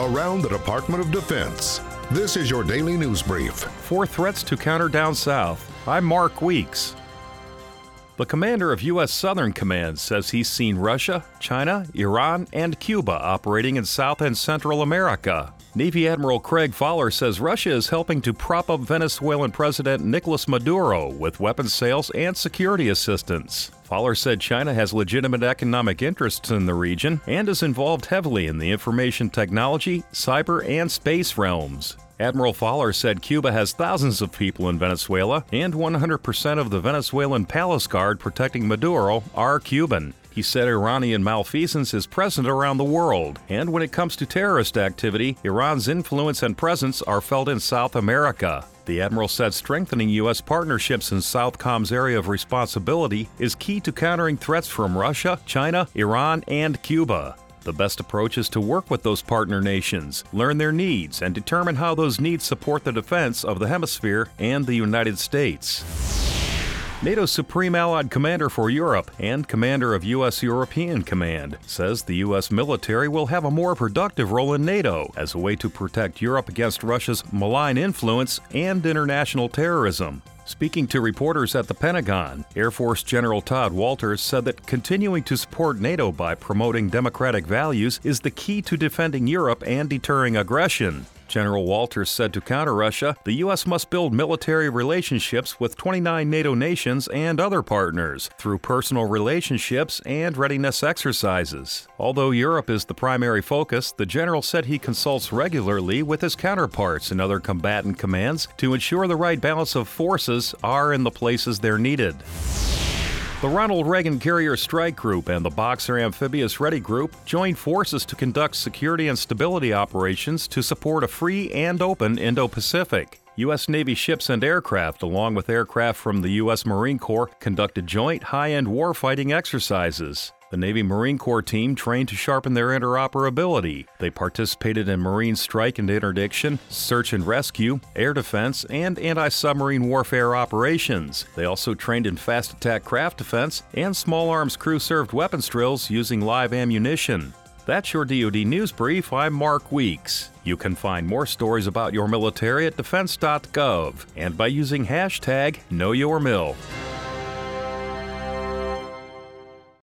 around the Department of Defense. This is your daily news brief. Four threats to counter down south. I'm Mark Weeks. The commander of U.S. Southern Command says he's seen Russia, China, Iran, and Cuba operating in South and Central America. Navy Admiral Craig Faller says Russia is helping to prop up Venezuelan President Nicolas Maduro with weapons sales and security assistance. Faller said China has legitimate economic interests in the region and is involved heavily in the information technology, cyber, and space realms. Admiral Faller said Cuba has thousands of people in Venezuela, and 100% of the Venezuelan palace guard protecting Maduro are Cuban. He said Iranian malfeasance is present around the world, and when it comes to terrorist activity, Iran's influence and presence are felt in South America. The Admiral said strengthening U.S. partnerships in Southcom's area of responsibility is key to countering threats from Russia, China, Iran, and Cuba. The best approach is to work with those partner nations, learn their needs, and determine how those needs support the defense of the hemisphere and the United States. NATO's Supreme Allied Commander for Europe and Commander of U.S. European Command says the U.S. military will have a more productive role in NATO as a way to protect Europe against Russia's malign influence and international terrorism. Speaking to reporters at the Pentagon, Air Force General Tod Wolters said that continuing to support NATO by promoting democratic values is the key to defending Europe and deterring aggression. General Wolters said to counter Russia, the U.S. must build military relationships with 29 NATO nations and other partners through personal relationships and readiness exercises. Although Europe is the primary focus, the general said he consults regularly with his counterparts in other combatant commands to ensure the right balance of forces are in the places they're needed. The Ronald Reagan Carrier Strike Group and the Boxer Amphibious Ready Group joined forces to conduct security and stability operations to support a free and open Indo Pacific. U.S. Navy ships and aircraft, along with aircraft from the U.S. Marine Corps, conducted joint high end warfighting exercises. The Navy Marine Corps team trained to sharpen their interoperability. They participated in Marine strike and interdiction, search and rescue, air defense, and anti submarine warfare operations. They also trained in fast attack craft defense and small arms crew served weapons drills using live ammunition. That's your DoD News Brief. I'm Mark Weeks. You can find more stories about your military at defense.gov and by using hashtag KnowYourMil.